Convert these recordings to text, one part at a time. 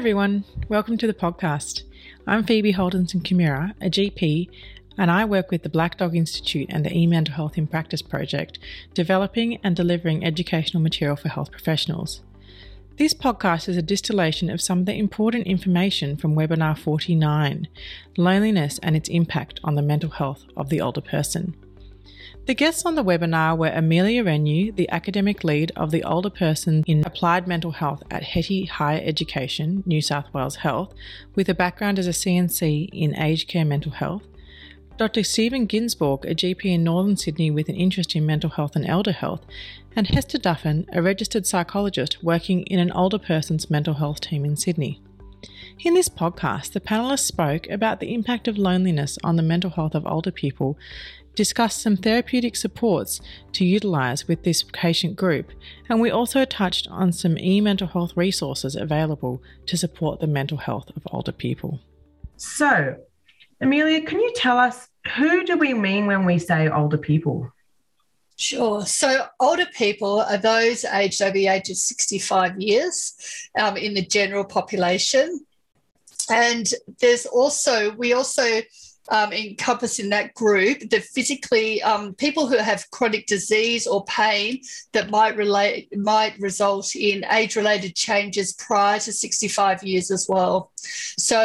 everyone. Welcome to the podcast. I'm Phoebe Holdenson Kimura, a GP, and I work with the Black Dog Institute and the eMental Health in Practice project, developing and delivering educational material for health professionals. This podcast is a distillation of some of the important information from webinar 49 Loneliness and its impact on the mental health of the older person. The guests on the webinar were Amelia Renu, the academic lead of the older person in applied mental health at HETI Higher Education, New South Wales Health, with a background as a CNC in aged care mental health. Dr. Stephen Ginsborg, a GP in Northern Sydney with an interest in mental health and elder health, and Hester Duffin, a registered psychologist working in an older person's mental health team in Sydney. In this podcast, the panelists spoke about the impact of loneliness on the mental health of older people discussed some therapeutic supports to utilise with this patient group, and we also touched on some e mental health resources available to support the mental health of older people. So, Amelia, can you tell us who do we mean when we say older people? Sure. So, older people are those aged over the age of 65 years um, in the general population. And there's also, we also um, encompass in that group the physically um, people who have chronic disease or pain that might relate might result in age related changes prior to 65 years as well. So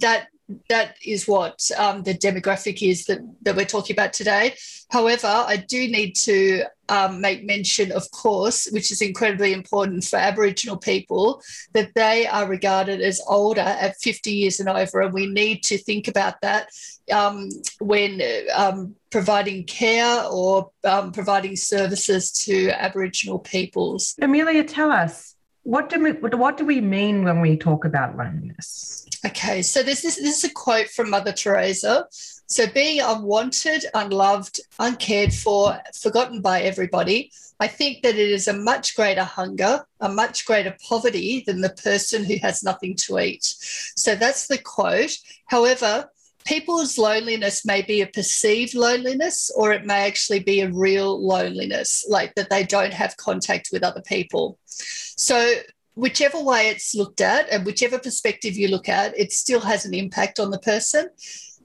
that that is what um, the demographic is that, that we're talking about today. However, I do need to um, make mention, of course, which is incredibly important for Aboriginal people, that they are regarded as older at 50 years and over. And we need to think about that um, when um, providing care or um, providing services to Aboriginal peoples. Amelia, tell us what do we what do we mean when we talk about loneliness? Okay, so this is this is a quote from Mother Teresa. So being unwanted, unloved, uncared for, forgotten by everybody, I think that it is a much greater hunger, a much greater poverty than the person who has nothing to eat. So that's the quote. However, people's loneliness may be a perceived loneliness or it may actually be a real loneliness, like that they don't have contact with other people. So, whichever way it's looked at and whichever perspective you look at, it still has an impact on the person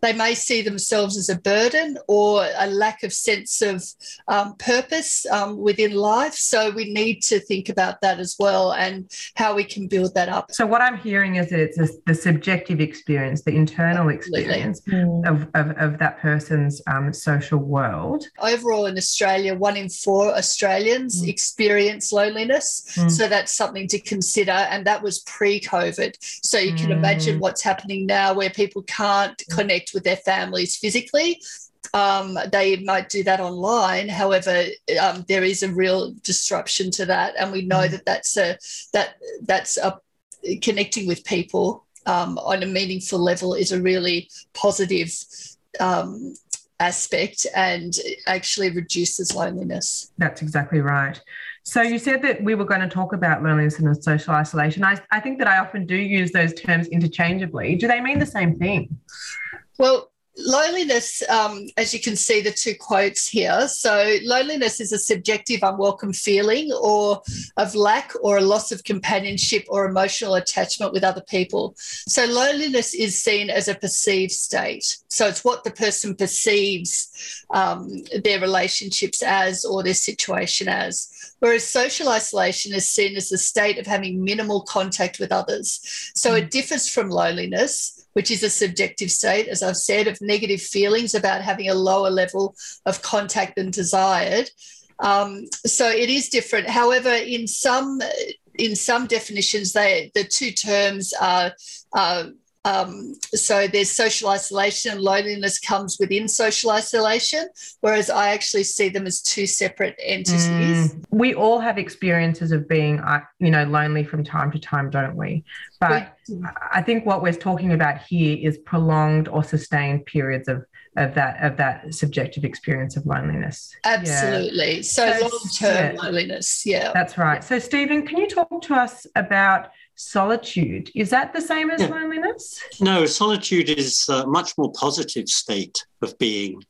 they may see themselves as a burden or a lack of sense of um, purpose um, within life. So we need to think about that as well and how we can build that up. So what I'm hearing is that it's a, the subjective experience, the internal Absolutely. experience mm. of, of, of, that person's um, social world. Overall in Australia, one in four Australians mm. experience loneliness. Mm. So that's something to consider. And that was pre-COVID. So you can imagine mm. what's happening now where people can't mm. Connect with their families physically. Um, they might do that online. However, um, there is a real disruption to that, and we know mm. that that's a that that's a connecting with people um, on a meaningful level is a really positive um, aspect and actually reduces loneliness. That's exactly right. So you said that we were going to talk about loneliness and social isolation. I, I think that I often do use those terms interchangeably. Do they mean the same thing? Well, loneliness, um, as you can see the two quotes here. So, loneliness is a subjective, unwelcome feeling or of lack or a loss of companionship or emotional attachment with other people. So, loneliness is seen as a perceived state. So, it's what the person perceives um, their relationships as or their situation as. Whereas social isolation is seen as a state of having minimal contact with others. So, it differs from loneliness which is a subjective state, as I've said, of negative feelings about having a lower level of contact than desired. Um, so it is different. However, in some in some definitions, they the two terms are. are um, so there's social isolation and loneliness comes within social isolation, whereas I actually see them as two separate entities. Mm. We all have experiences of being, uh, you know, lonely from time to time, don't we? But we, I think what we're talking about here is prolonged or sustained periods of of that of that subjective experience of loneliness. Absolutely. Yeah. So, so long term yeah. loneliness. Yeah. That's right. So Stephen, can you talk to us about solitude. Is that the same as yeah. loneliness? No, solitude is a much more positive state of being.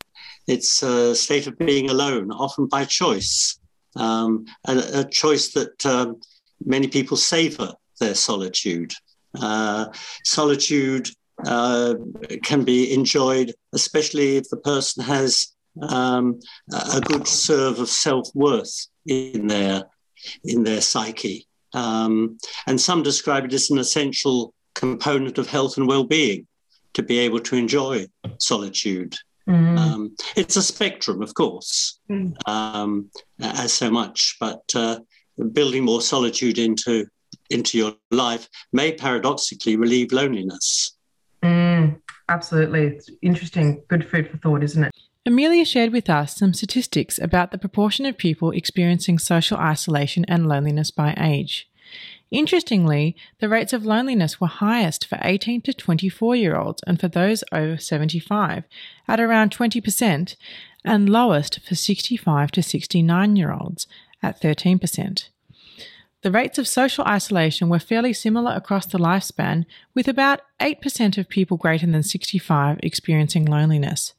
It's a state of being alone, often by choice, um, a, a, choice that um, many people savor their solitude. Uh, solitude uh, can be enjoyed, especially if the person has um, a good serve of self worth in their in their psyche. Um, and some describe it as an essential component of health and well-being to be able to enjoy solitude. Mm. Um, it's a spectrum, of course, mm. um, as so much, but uh, building more solitude into into your life may paradoxically relieve loneliness. Mm, absolutely, it's interesting. Good food for thought, isn't it? Amelia shared with us some statistics about the proportion of people experiencing social isolation and loneliness by age. Interestingly, the rates of loneliness were highest for 18 to 24 year olds and for those over 75 at around 20%, and lowest for 65 to 69 year olds at 13%. The rates of social isolation were fairly similar across the lifespan, with about 8% of people greater than 65 experiencing loneliness.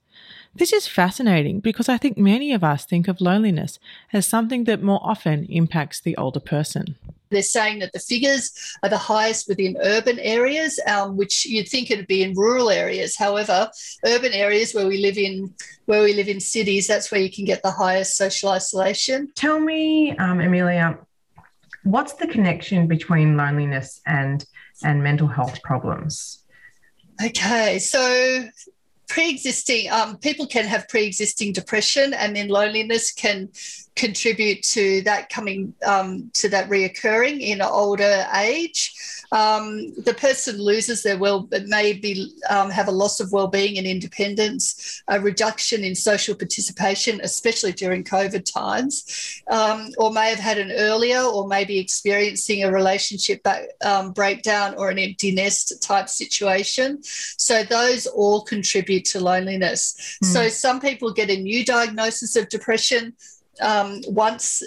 This is fascinating because I think many of us think of loneliness as something that more often impacts the older person. They're saying that the figures are the highest within urban areas, um, which you'd think it'd be in rural areas. However, urban areas where we live in where we live in cities, that's where you can get the highest social isolation. Tell me, um, Amelia, what's the connection between loneliness and and mental health problems? Okay, so pre-existing um, people can have pre-existing depression and then loneliness can contribute to that coming um, to that reoccurring in older age um, the person loses their well, maybe um, have a loss of well-being and independence, a reduction in social participation, especially during COVID times, um, or may have had an earlier, or maybe experiencing a relationship back, um, breakdown or an empty nest type situation. So those all contribute to loneliness. Mm. So some people get a new diagnosis of depression um, once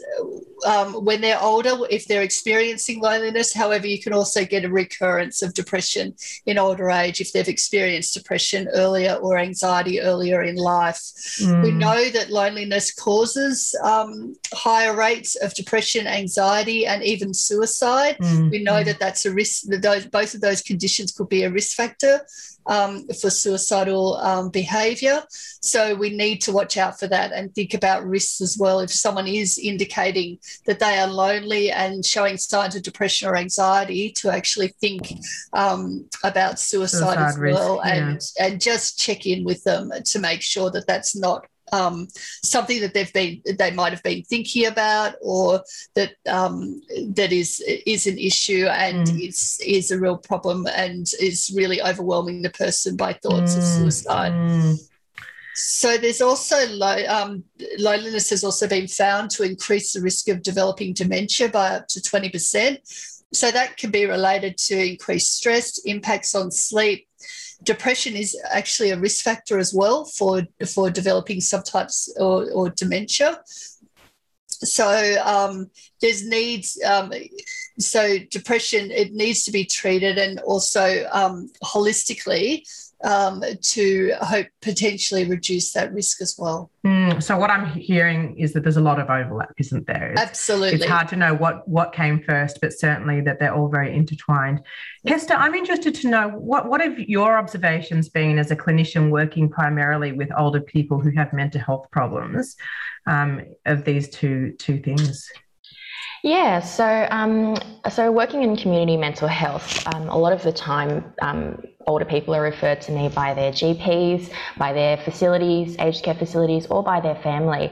um, when they're older, if they're experiencing loneliness. However, you can also get a recurrence of depression in older age if they've experienced depression earlier or anxiety earlier in life. Mm. We know that loneliness causes um, higher rates of depression, anxiety, and even suicide. Mm. We know that that's a risk. That those, both of those conditions could be a risk factor um, for suicidal um, behaviour. So we need to watch out for that and think about risks as well. If someone is indicating that they are lonely and showing signs of depression or anxiety, to actually think um, about suicide, suicide as well risk, and and just check in with them to make sure that that's not um, something that they've been they might have been thinking about or that um, that is is an issue and mm. is is a real problem and is really overwhelming the person by thoughts mm. of suicide. Mm. So there's also low, um, loneliness has also been found to increase the risk of developing dementia by up to 20%. So that can be related to increased stress, impacts on sleep, depression is actually a risk factor as well for for developing subtypes or, or dementia. So um, there's needs. Um, so depression it needs to be treated and also um, holistically um, to hope potentially reduce that risk as well. Mm, so what I'm hearing is that there's a lot of overlap, isn't there? It's, Absolutely. It's hard to know what what came first, but certainly that they're all very intertwined. Hester, I'm interested to know what what have your observations been as a clinician working primarily with older people who have mental health problems um, of these two two things. Yeah, so um, so working in community mental health, um, a lot of the time, um, older people are referred to me by their GPs, by their facilities, aged care facilities, or by their family.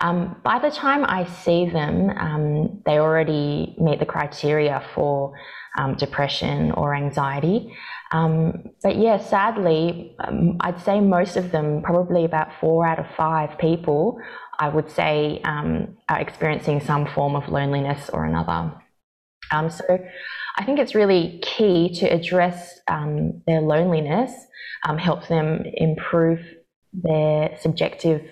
Um, by the time I see them, um, they already meet the criteria for um, depression or anxiety. but yeah, sadly, I'd say most of them, probably about four out of five people, I would say, um, are experiencing some form of loneliness or another. Um, so I think it's really key to address um, their loneliness, um, help them improve their subjective,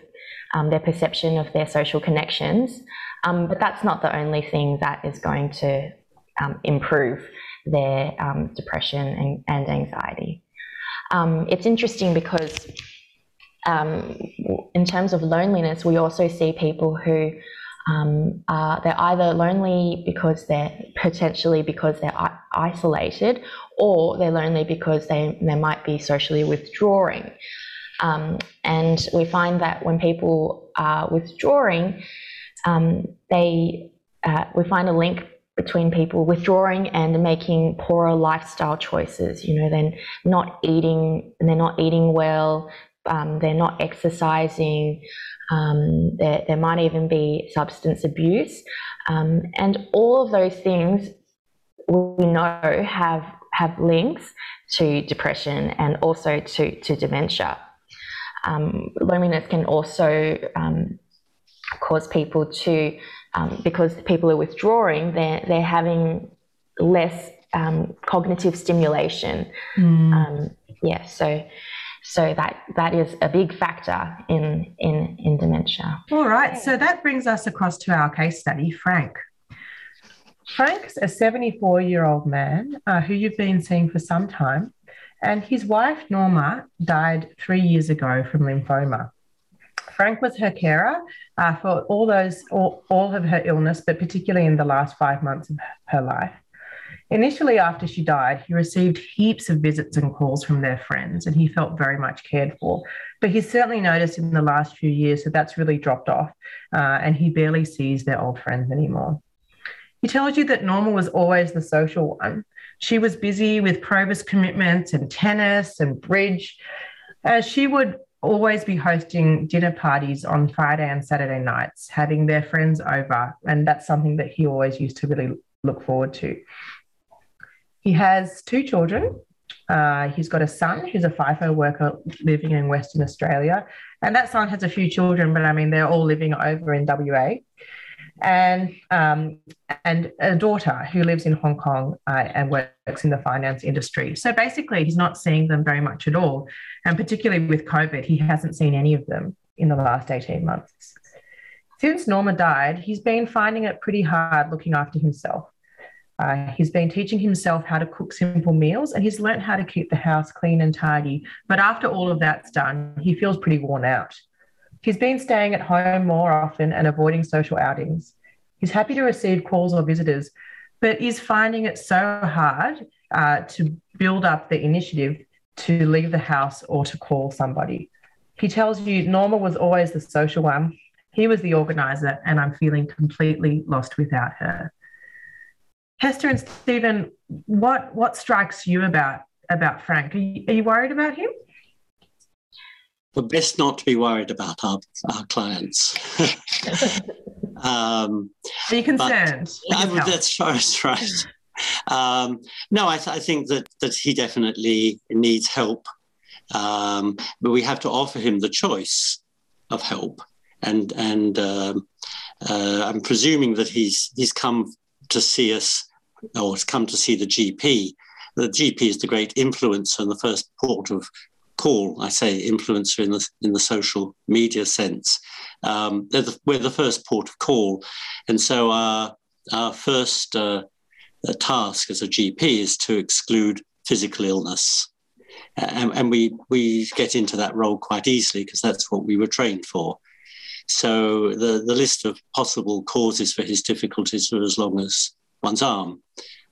um, their perception of their social connections. Um, but that's not the only thing that is going to improve their depression and, and anxiety. it's interesting because um, in terms of loneliness, we also see people who um, are they're either lonely because they're potentially because they're isolated, or they're lonely because they they might be socially withdrawing. Um, and we find that when people are withdrawing, um, they uh, we find a link between people withdrawing and making poorer lifestyle choices. You know, they're not eating, they're not eating well, um, they're not exercising. Um, there, there, might even be substance abuse, um, and all of those things we know have have links to depression and also to to dementia. Um, loneliness can also um, cause people to um, because people are withdrawing, they're, they're having less um, cognitive stimulation. Mm. Um, yeah, so so that that is a big factor in in in dementia. All right, so that brings us across to our case study, Frank. Frank's a 74 year old man uh, who you've been seeing for some time, and his wife Norma died three years ago from lymphoma. Frank was her carer uh, for all those, all, all of her illness, but particularly in the last five months of her life. Initially, after she died, he received heaps of visits and calls from their friends, and he felt very much cared for. But he certainly noticed in the last few years that that's really dropped off, uh, and he barely sees their old friends anymore. He tells you that Norma was always the social one. She was busy with Probus commitments and tennis and bridge. She would always be hosting dinner parties on Friday and Saturday nights, having their friends over. And that's something that he always used to really look forward to. He has two children. Uh, he's got a son who's a FIFO worker living in Western Australia. And that son has a few children, but I mean, they're all living over in WA and um, and a daughter who lives in Hong Kong uh, and works in the finance industry. So basically, he's not seeing them very much at all, and particularly with COVID, he hasn't seen any of them in the last eighteen months. Since Norma died, he's been finding it pretty hard looking after himself. Uh, he's been teaching himself how to cook simple meals and he's learned how to keep the house clean and tidy. But after all of that's done, he feels pretty worn out. He's been staying at home more often and avoiding social outings. He's happy to receive calls or visitors, but is finding it so hard uh, to build up the initiative to leave the house or to call somebody. He tells you Norma was always the social one. He was the organizer, and I'm feeling completely lost without her. Hester and Stephen, what what strikes you about about Frank? Are you, are you worried about him? Well, best not to be worried about our, our clients. um, Are you concerned? That's, that's right. Um, no, I, th- I, think that that he definitely needs help, um, but we have to offer him the choice of help. And and um, uh, I'm presuming that he's he's come to see us or has come to see the GP. The GP is the great influencer and the first port of call. I say influencer in the in the social media sense. Um, the, we're the first port of call, and so our our first uh, task as a GP is to exclude physical illness, and, and we we get into that role quite easily because that's what we were trained for. So the the list of possible causes for his difficulties are as long as one's arm,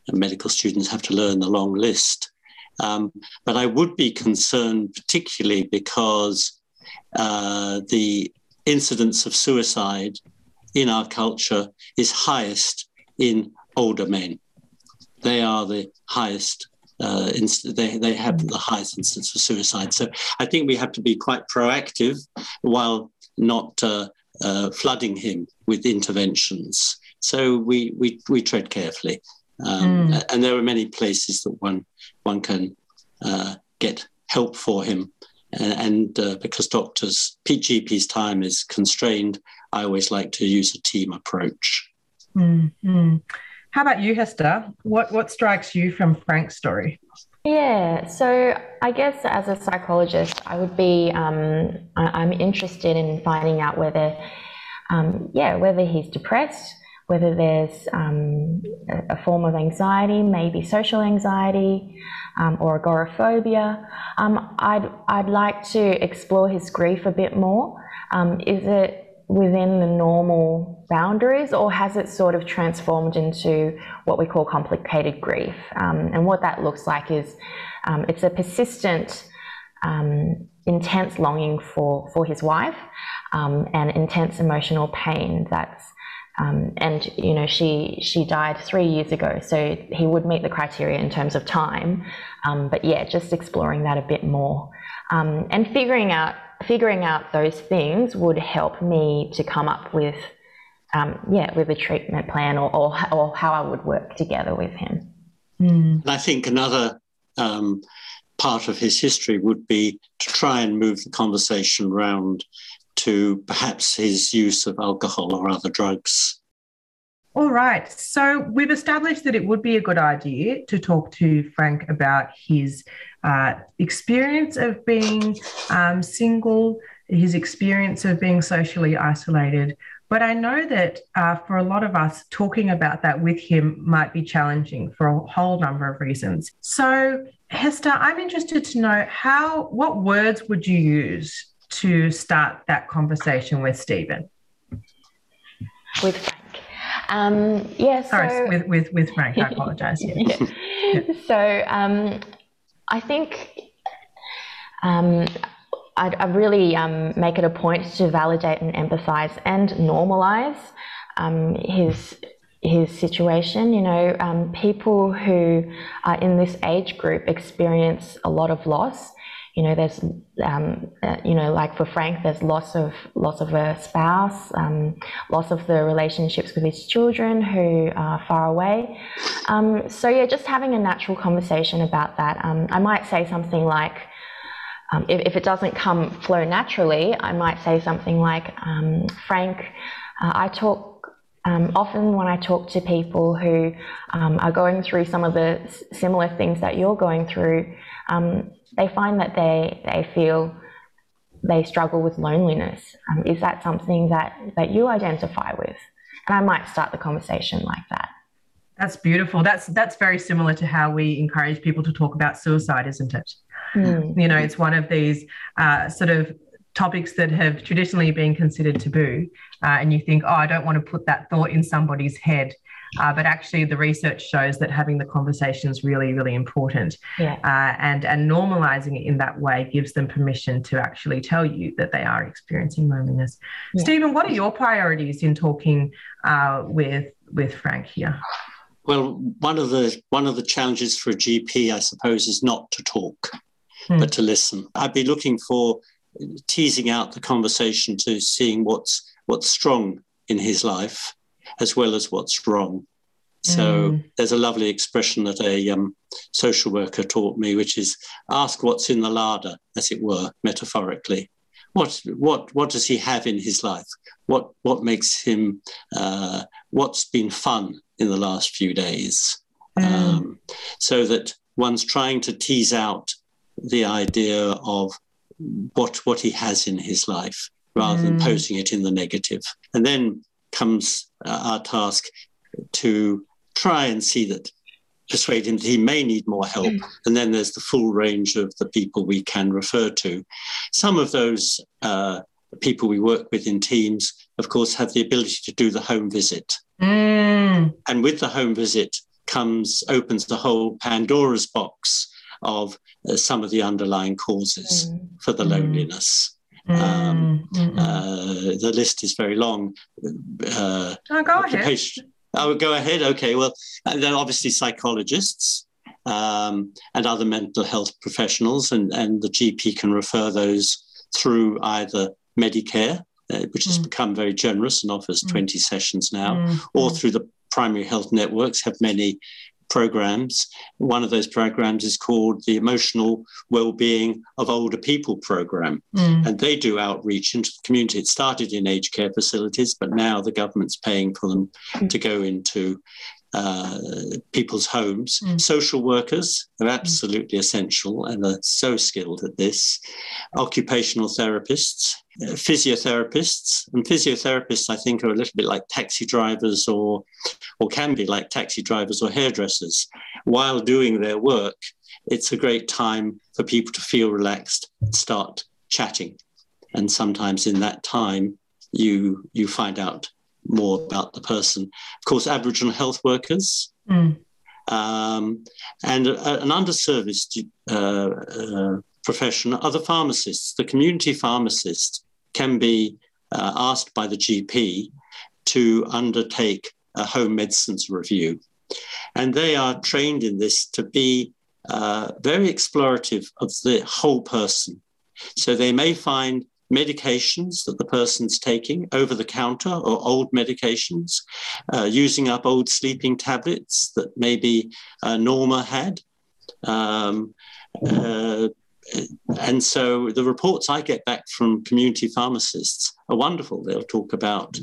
and medical students have to learn the long list. Um, but I would be concerned, particularly because uh, the incidence of suicide in our culture is highest in older men. They are the highest. Uh, inst- they, they have the highest instance of suicide. So I think we have to be quite proactive while not uh, uh flooding him with interventions. So we, we, we tread carefully. Um, mm. And there are many places that one one can uh, get help for him. And, and uh, because doctors, PGP's time is constrained, I always like to use a team approach. Mm-hmm. How about you, Hester? What what strikes you from Frank's story? Yeah, so I guess as a psychologist, I would be um, I, am interested in finding out whether, um, yeah, whether he's depressed, whether there's um, a form of anxiety, maybe social anxiety um, or agoraphobia. Um, I'd, I'd like to explore his grief a bit more. Um, is it within the normal boundaries, or has it sort of transformed into what we call complicated grief? Um, and what that looks like is um, it's a persistent, intense longing for, for his wife um, and intense emotional pain that's um, and you know she she died three years ago, so he would meet the criteria in terms of time. Um, but yeah, just exploring that a bit more um, and figuring out figuring out those things would help me to come up with um, yeah with a treatment plan or, or, or how I would work together with him. Mm. And I think another um, part of his history would be to try and move the conversation around to perhaps his use of alcohol or other drugs. All right. So we've established that it would be a good idea to talk to Frank about his uh, experience of being um, single, his experience of being socially isolated. But I know that uh, for a lot of us, talking about that with him might be challenging for a whole number of reasons. So, Hester, I'm interested to know how, what words would you use to start that conversation with Stephen? With Frank. Um, yeah, so, Sorry, with, with, with Frank, I apologize. Yeah. yeah. So um, I think um, I'd, i really um, make it a point to validate and empathize and normalize um, his his situation. You know, um, people who are in this age group experience a lot of loss you know, there's, um, uh, you know, like for Frank, there's loss of loss of a spouse, um, loss of the relationships with his children who are far away. Um, so yeah, just having a natural conversation about that. Um, I might say something like, um, if, if, it doesn't come flow naturally, I might say something like, um, Frank, uh, I talk um, often, when I talk to people who um, are going through some of the similar things that you're going through, um, they find that they they feel they struggle with loneliness. Um, is that something that that you identify with? And I might start the conversation like that. That's beautiful. That's that's very similar to how we encourage people to talk about suicide, isn't it? Mm. You know, it's one of these uh, sort of topics that have traditionally been considered taboo, uh, and you think, oh, I don't want to put that thought in somebody's head. Uh, but actually, the research shows that having the conversation is really, really important. Yeah. Uh, and and normalizing it in that way gives them permission to actually tell you that they are experiencing loneliness. Yeah. Stephen, what are your priorities in talking uh, with with Frank here? Well, one of the one of the challenges for a GP, I suppose, is not to talk, hmm. but to listen. I'd be looking for teasing out the conversation to seeing what's what's strong in his life as well as what's wrong. So mm. there's a lovely expression that a um, social worker taught me, which is ask what's in the larder, as it were, metaphorically. What what what does he have in his life? What what makes him? Uh, what's been fun in the last few days? Mm. Um, so that one's trying to tease out the idea of what what he has in his life rather mm. than posing it in the negative. And then comes uh, our task to try and see that persuade him that he may need more help. Mm. And then there's the full range of the people we can refer to. Some of those uh, people we work with in teams, of course, have the ability to do the home visit. Mm. And with the home visit comes opens the whole Pandora's box of uh, some of the underlying causes mm. for the mm. loneliness. Um, mm-hmm. uh, the list is very long. Uh, oh, go ahead. I would go ahead. Okay. Well, then obviously psychologists um, and other mental health professionals, and, and the GP can refer those through either Medicare, uh, which has mm. become very generous and offers mm. 20 sessions now, mm. or through the primary health networks, have many programs. One of those programs is called the Emotional Wellbeing of Older People program, mm. and they do outreach into the community. It started in aged care facilities, but now the government's paying for them mm. to go into uh, people's homes. Mm. Social workers are mm. absolutely essential and are so skilled at this. Occupational therapists, uh, physiotherapists, and physiotherapists, I think, are a little bit like taxi drivers or, or can be like taxi drivers or hairdressers. While doing their work, it's a great time for people to feel relaxed, start chatting. And sometimes in that time, you you find out more about the person. Of course, Aboriginal health workers. Mm. Um, and a, an underserviced uh, uh, profession are the pharmacists. The community pharmacist can be uh, asked by the GP to undertake a home medicines review. And they are trained in this to be uh, very explorative of the whole person. So they may find medications that the person's taking over the counter or old medications, uh, using up old sleeping tablets that maybe uh, Norma had. Um, uh, and so the reports I get back from community pharmacists are wonderful. They'll talk about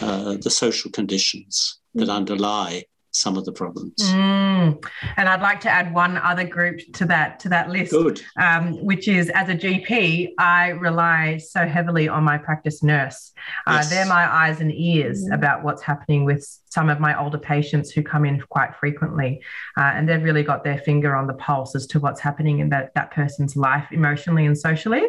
uh, the social conditions that underlie some of the problems. Mm. And I'd like to add one other group to that to that list, um, which is as a GP, I rely so heavily on my practice nurse. Uh, yes. They're my eyes and ears mm. about what's happening with some of my older patients who come in quite frequently, uh, and they've really got their finger on the pulse as to what's happening in that that person's life emotionally and socially.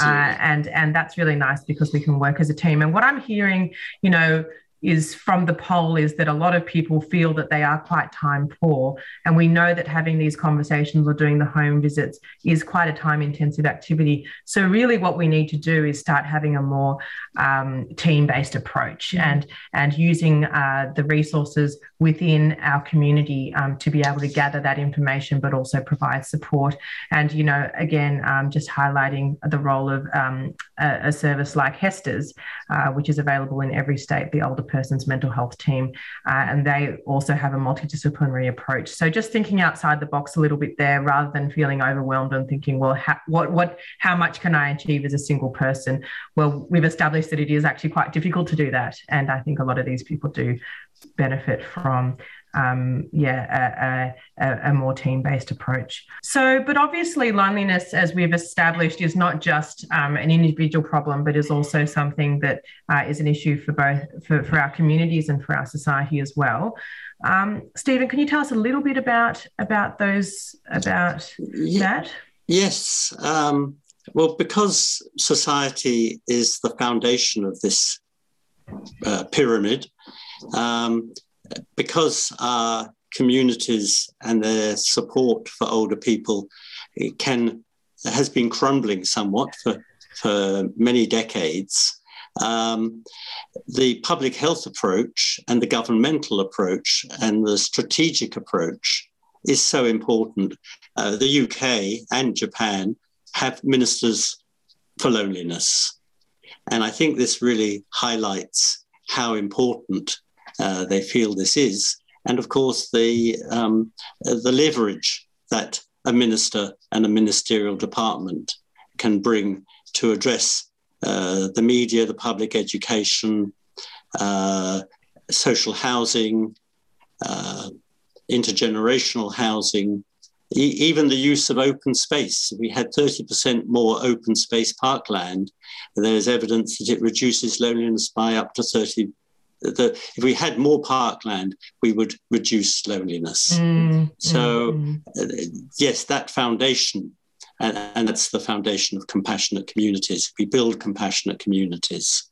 Uh, and and that's really nice because we can work as a team. And what I'm hearing, you know is from the poll is that a lot of people feel that they are quite time poor. And we know that having these conversations or doing the home visits is quite a time intensive activity. So, really, what we need to do is start having a more um, team based approach mm-hmm. and, and using uh, the resources within our community um, to be able to gather that information, but also provide support. And, you know, again, um, just highlighting the role of um, a, a, service like Hester's, uh, which is available in every state, the older person's mental health team, uh, and they also have a multidisciplinary approach. So just thinking outside the box a little bit there, rather than feeling overwhelmed and thinking, well, how, what, what, how much can I achieve as a single person? Well, we've established that it is actually quite difficult to do that, and I think a lot of these people do benefit from um, yeah, a, a, a more team based approach. So, but obviously, loneliness, as we've established, is not just um, an individual problem, but is also something that uh, is an issue for both for, for our communities and for our society as well. Um, Stephen, can you tell us a little bit about about those about that? Yes. Um, well, because society is the foundation of this uh, pyramid, um, because our communities and their support for older people can has been crumbling somewhat for, for many decades. Um, the public health approach and the governmental approach and the strategic approach is so important. Uh, the UK and Japan have ministers for loneliness. And I think this really highlights how important uh, they feel this is, and of course the um, the leverage that a minister and a ministerial department can bring to address uh, the media, the public education, uh, social housing, uh, intergenerational housing, even the use of open space. We had 30% more open space parkland. There's evidence that it reduces loneliness by up to 30 that if we had more parkland, we would reduce loneliness. Mm, so, mm, uh, yes, that foundation, and, and, that's the foundation of compassionate communities. We build compassionate communities.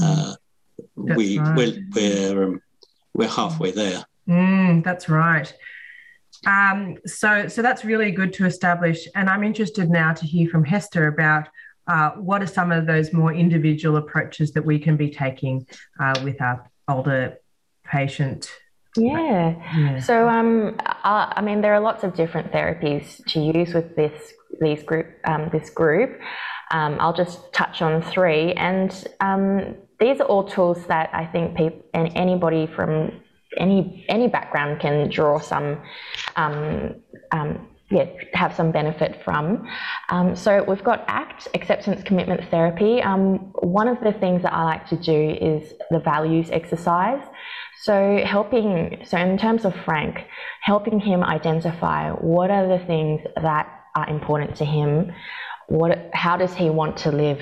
Uh, we right. we're we're, um, we're halfway there. Mm, that's right. Um, so so that's really good to establish. And I'm interested now to hear from Hester about uh, what are some of those more individual approaches that we can be taking uh, with our older patient yeah. yeah. So, um, uh, I mean, there are lots of different therapies to use with this these group um, this group. Um, I'll just touch on three, and um, these are all tools that I think people and anybody from any any background can draw some um, um, yeah, have some benefit from. Um, so we've got ACT, Acceptance Commitment Therapy. Um, one of the things that I like to do is the values exercise. So helping, so in terms of Frank, helping him identify what are the things that are important to him, what, how does he want to live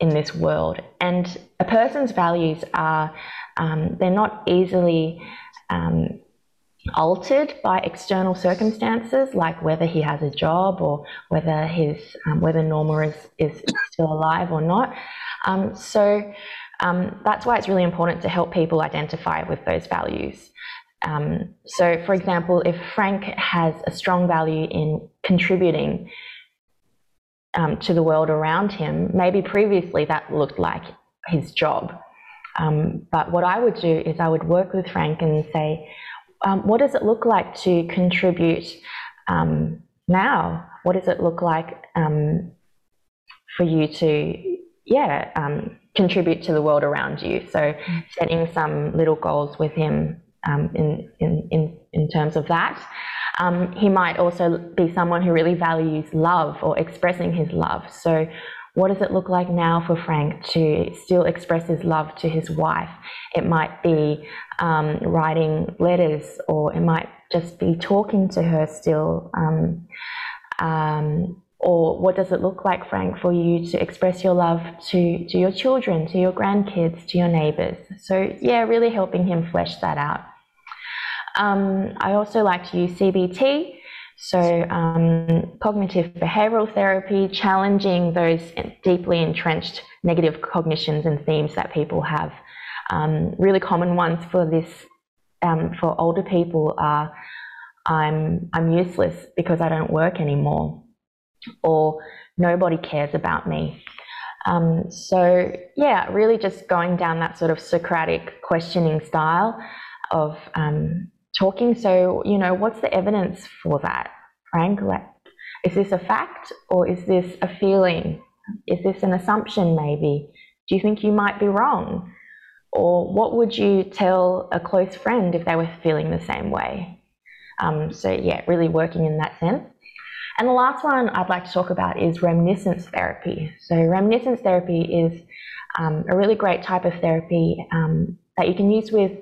in this world, and a person's values are um, they're not easily um, altered by external circumstances, like whether he has a job or whether his um, whether Norma is, is still alive or not. Um, so Um, that's why it's really important to help people identify with those values. Um, so, for example, if Frank has a strong value in contributing um, to the world around him, maybe previously that looked like his job. Um, but what I would do is I would work with Frank and say, um, what does it look like to contribute um, now? What does it look like um, for you to, yeah, um, contribute to the world around you? So setting some little goals with him um, in, in, in, in terms of that. Um, he might also be someone who really values love or expressing his love. So, what does it look like now for Frank to still express his love to his wife? It might be um, writing letters, or it might just be talking to her still. Um, um, or what does it look like, Frank, for you to express your love to, to your children, to your grandkids, to your neighbors? So, yeah, really helping him flesh that out. Um, I also like to use CBT, so um, cognitive behavioral therapy, challenging those deeply entrenched negative cognitions and themes that people have. Um, really common ones for this um, for older people are I'm I'm useless because I don't work anymore, or nobody cares about me. Um, so yeah, really just going down that sort of Socratic questioning style of um, talking. So, you know, what's the evidence for that, Frank? Like, is this a fact or is this a feeling? Is this an assumption, maybe? Do you think you might be wrong? Or what would you tell a close friend if they were feeling the same way? Um, so, yeah, really working in that sense. And the last one I'd like to talk about is reminiscence therapy. So, reminiscence therapy is um, a really great type of therapy um, that you can use with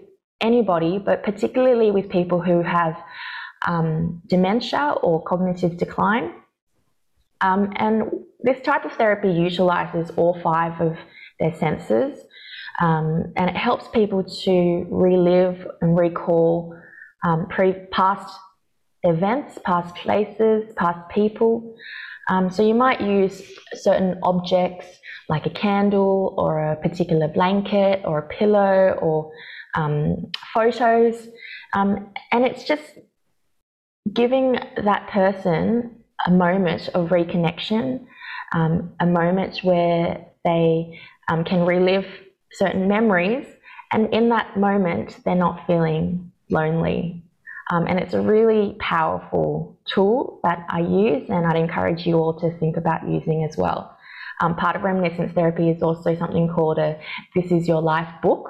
anybody, but particularly with people who have um, dementia or cognitive decline. Um, and this type of therapy utilizes all five of their senses, um, and it helps people to relive and recall um, pre- past events, past places, past people. Um, so you might use certain objects like a candle or a particular blanket or a pillow or photos. Um, and it's just giving that person a moment of reconnection, um, a moment where they um, can relive certain memories. And in that moment, they're not feeling lonely. Um, and it's a really powerful tool that I use, and I'd encourage you all to think about using as well. Um, part of reminiscence therapy is also something called a This Is Your Life book,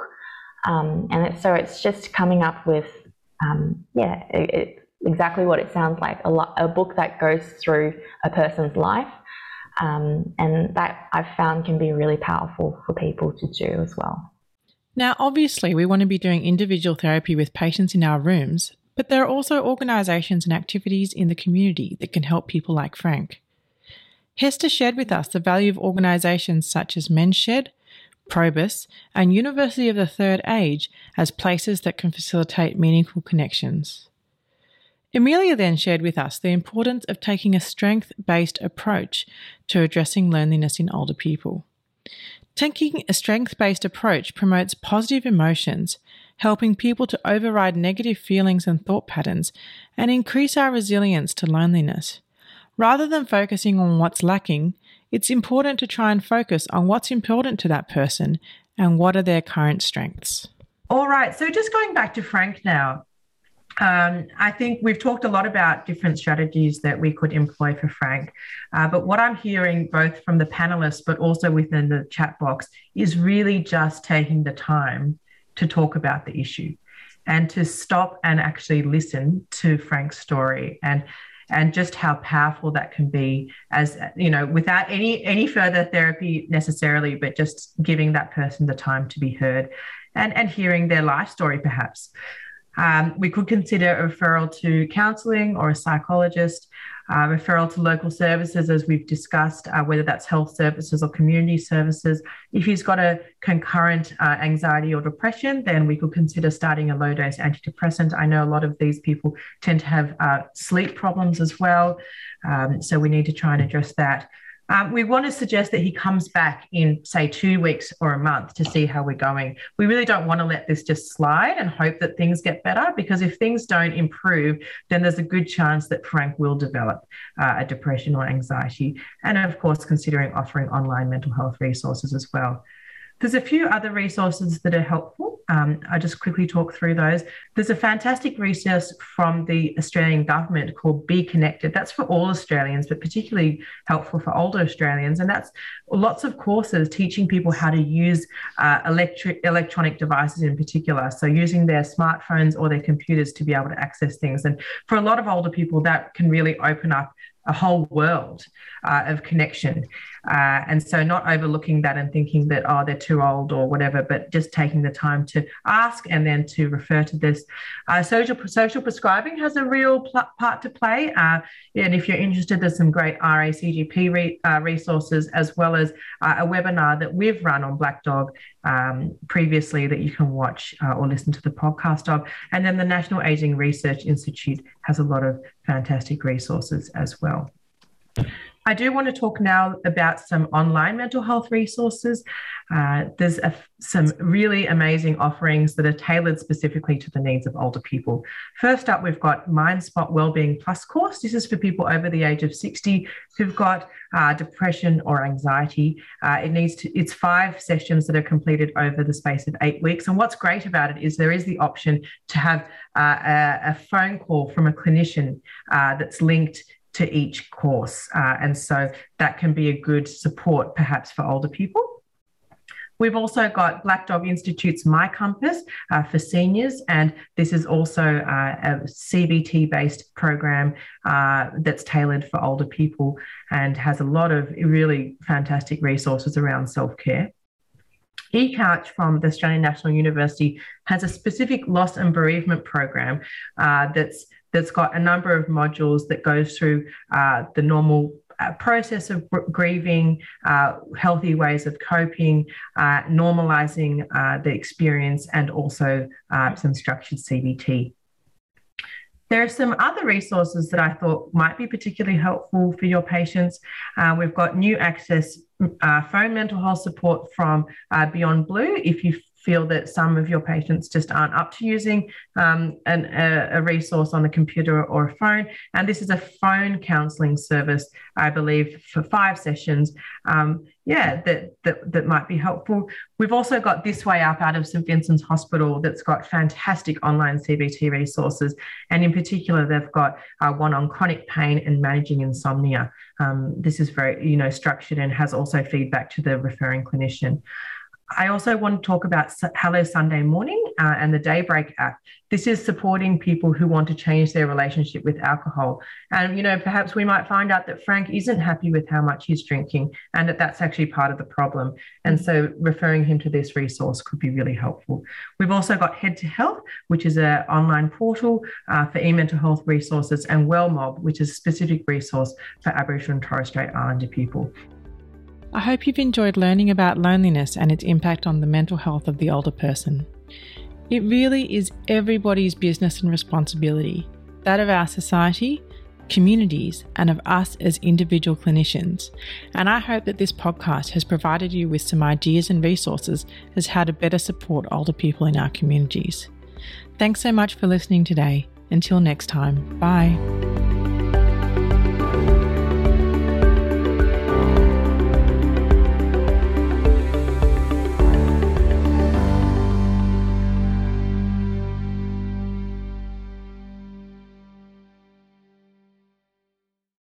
um, and so it's just coming up with, um, yeah, it, it, exactly what it sounds like a, lo- a, book that goes through a person's life. Um, and that I've found can be really powerful for people to do as well. Now, obviously, we want to be doing individual therapy with patients in our rooms, but there are also organisations and activities in the community that can help people like Frank. Hester shared with us the value of organisations such as Men's Shed, Probus, and University of the Third Age as places that can facilitate meaningful connections. Amelia then shared with us the importance of taking a strength based approach to addressing loneliness in older people. Taking a strength based approach promotes positive emotions, helping people to override negative feelings and thought patterns and increase our resilience to loneliness. Rather than focusing on what's lacking, it's important to try and focus on what's important to that person and what are their current strengths. All right. So just going back to Frank now, um, I think we've talked a lot about different strategies that we could employ for Frank. Uh, but what I'm hearing both from the panelists, but also within the chat box, is really just taking the time to talk about the issue and to stop and actually listen to Frank's story and and just how powerful that can be as you know without any any further therapy necessarily but just giving that person the time to be heard and and hearing their life story perhaps. Um, we could consider a referral to counselling or a psychologist uh, referral to local services, as we've discussed, uh, whether that's health services or community services. If he's got a concurrent uh, anxiety or depression, then we could consider starting a low dose antidepressant. I know a lot of these people tend to have uh, sleep problems as well. Um, so we need to try and address that. Um, we want to suggest that he comes back in, say, two weeks or a month to see how we're going. We really don't want to let this just slide and hope that things get better because if things don't improve, then there's a good chance that Frank will develop uh, a depression or anxiety. And of course, considering offering online mental health resources as well. There's a few other resources that are helpful. Um, I just quickly talk through those. There's a fantastic resource from the Australian government called Be Connected. That's for all Australians, but particularly helpful for older Australians. And that's lots of courses teaching people how to use uh, electric electronic devices in particular. So using their smartphones or their computers to be able to access things. And for a lot of older people, that can really open up a whole world uh, of connection. Uh, and so not overlooking that and thinking that, oh, they're too old or whatever, but just taking the time to ask and then to refer to this. Uh, social, social prescribing has a real pl- part to play. Uh, and if you're interested, there's some great RACGP re- uh, resources as well as uh, a webinar that we've run on Black Dog um, previously that you can watch or listen to the podcast of. And then the National Aging Research Institute has a lot of fantastic resources as well. I do want to talk now about some online mental health resources. Uh, there's a, some really amazing offerings that are tailored specifically to the needs of older people. First up, we've got MindSpot Wellbeing Plus course. This is for people over the age of 60 who've got uh, depression or anxiety. Uh, it needs to, it's five sessions that are completed over the space of eight weeks. And what's great about it is there is the option to have uh, a, a, phone call from a clinician uh, that's linked to each course. Uh, and so that can be a good support perhaps for older people. We've also got Black Dog Institute's myCompass uh, for seniors, and this is also uh, a CBT based program uh, that's tailored for older people and has a lot of really fantastic resources around self care. eCouch from the Australian National University has a specific loss and bereavement program uh, that's that's got a number of modules that goes through uh, the normal uh, process of grieving, uh, healthy ways of coping, uh, normalizing uh, the experience, and also uh, some structured CBT. There are some other resources that I thought might be particularly helpful for your patients. we've got NewAccess phone mental health support from Beyond Blue if you feel that some of your patients just aren't up to using um, an, a, a, resource on a computer or a phone. And this is a phone counselling service, I believe, for five sessions. Um, yeah, that, that that might be helpful. We've also got This Way Up out of St Vincent's Hospital that's got fantastic online CBT resources, and in particular, they've got uh, one on chronic pain and managing insomnia. Um, this is very you know structured and has also feedback to the referring clinician. I also want to talk about Hello Sunday Morning uh, and the Daybreak app. This is supporting people who want to change their relationship with alcohol. And, you know, perhaps we might find out that Frank isn't happy with how much he's drinking and that that's actually part of the problem. And so referring him to this resource could be really helpful. We've also got Head to Health, which is an online portal uh, for e-mental health resources, and WellMob, which is a specific resource for Aboriginal and Torres Strait Islander people. I hope you've enjoyed learning about loneliness and its impact on the mental health of the older person. It really is everybody's business and responsibility that of our society, communities, and of us as individual clinicians. And I hope that this podcast has provided you with some ideas and resources as how to better support older people in our communities. Thanks so much for listening today. Until next time, bye.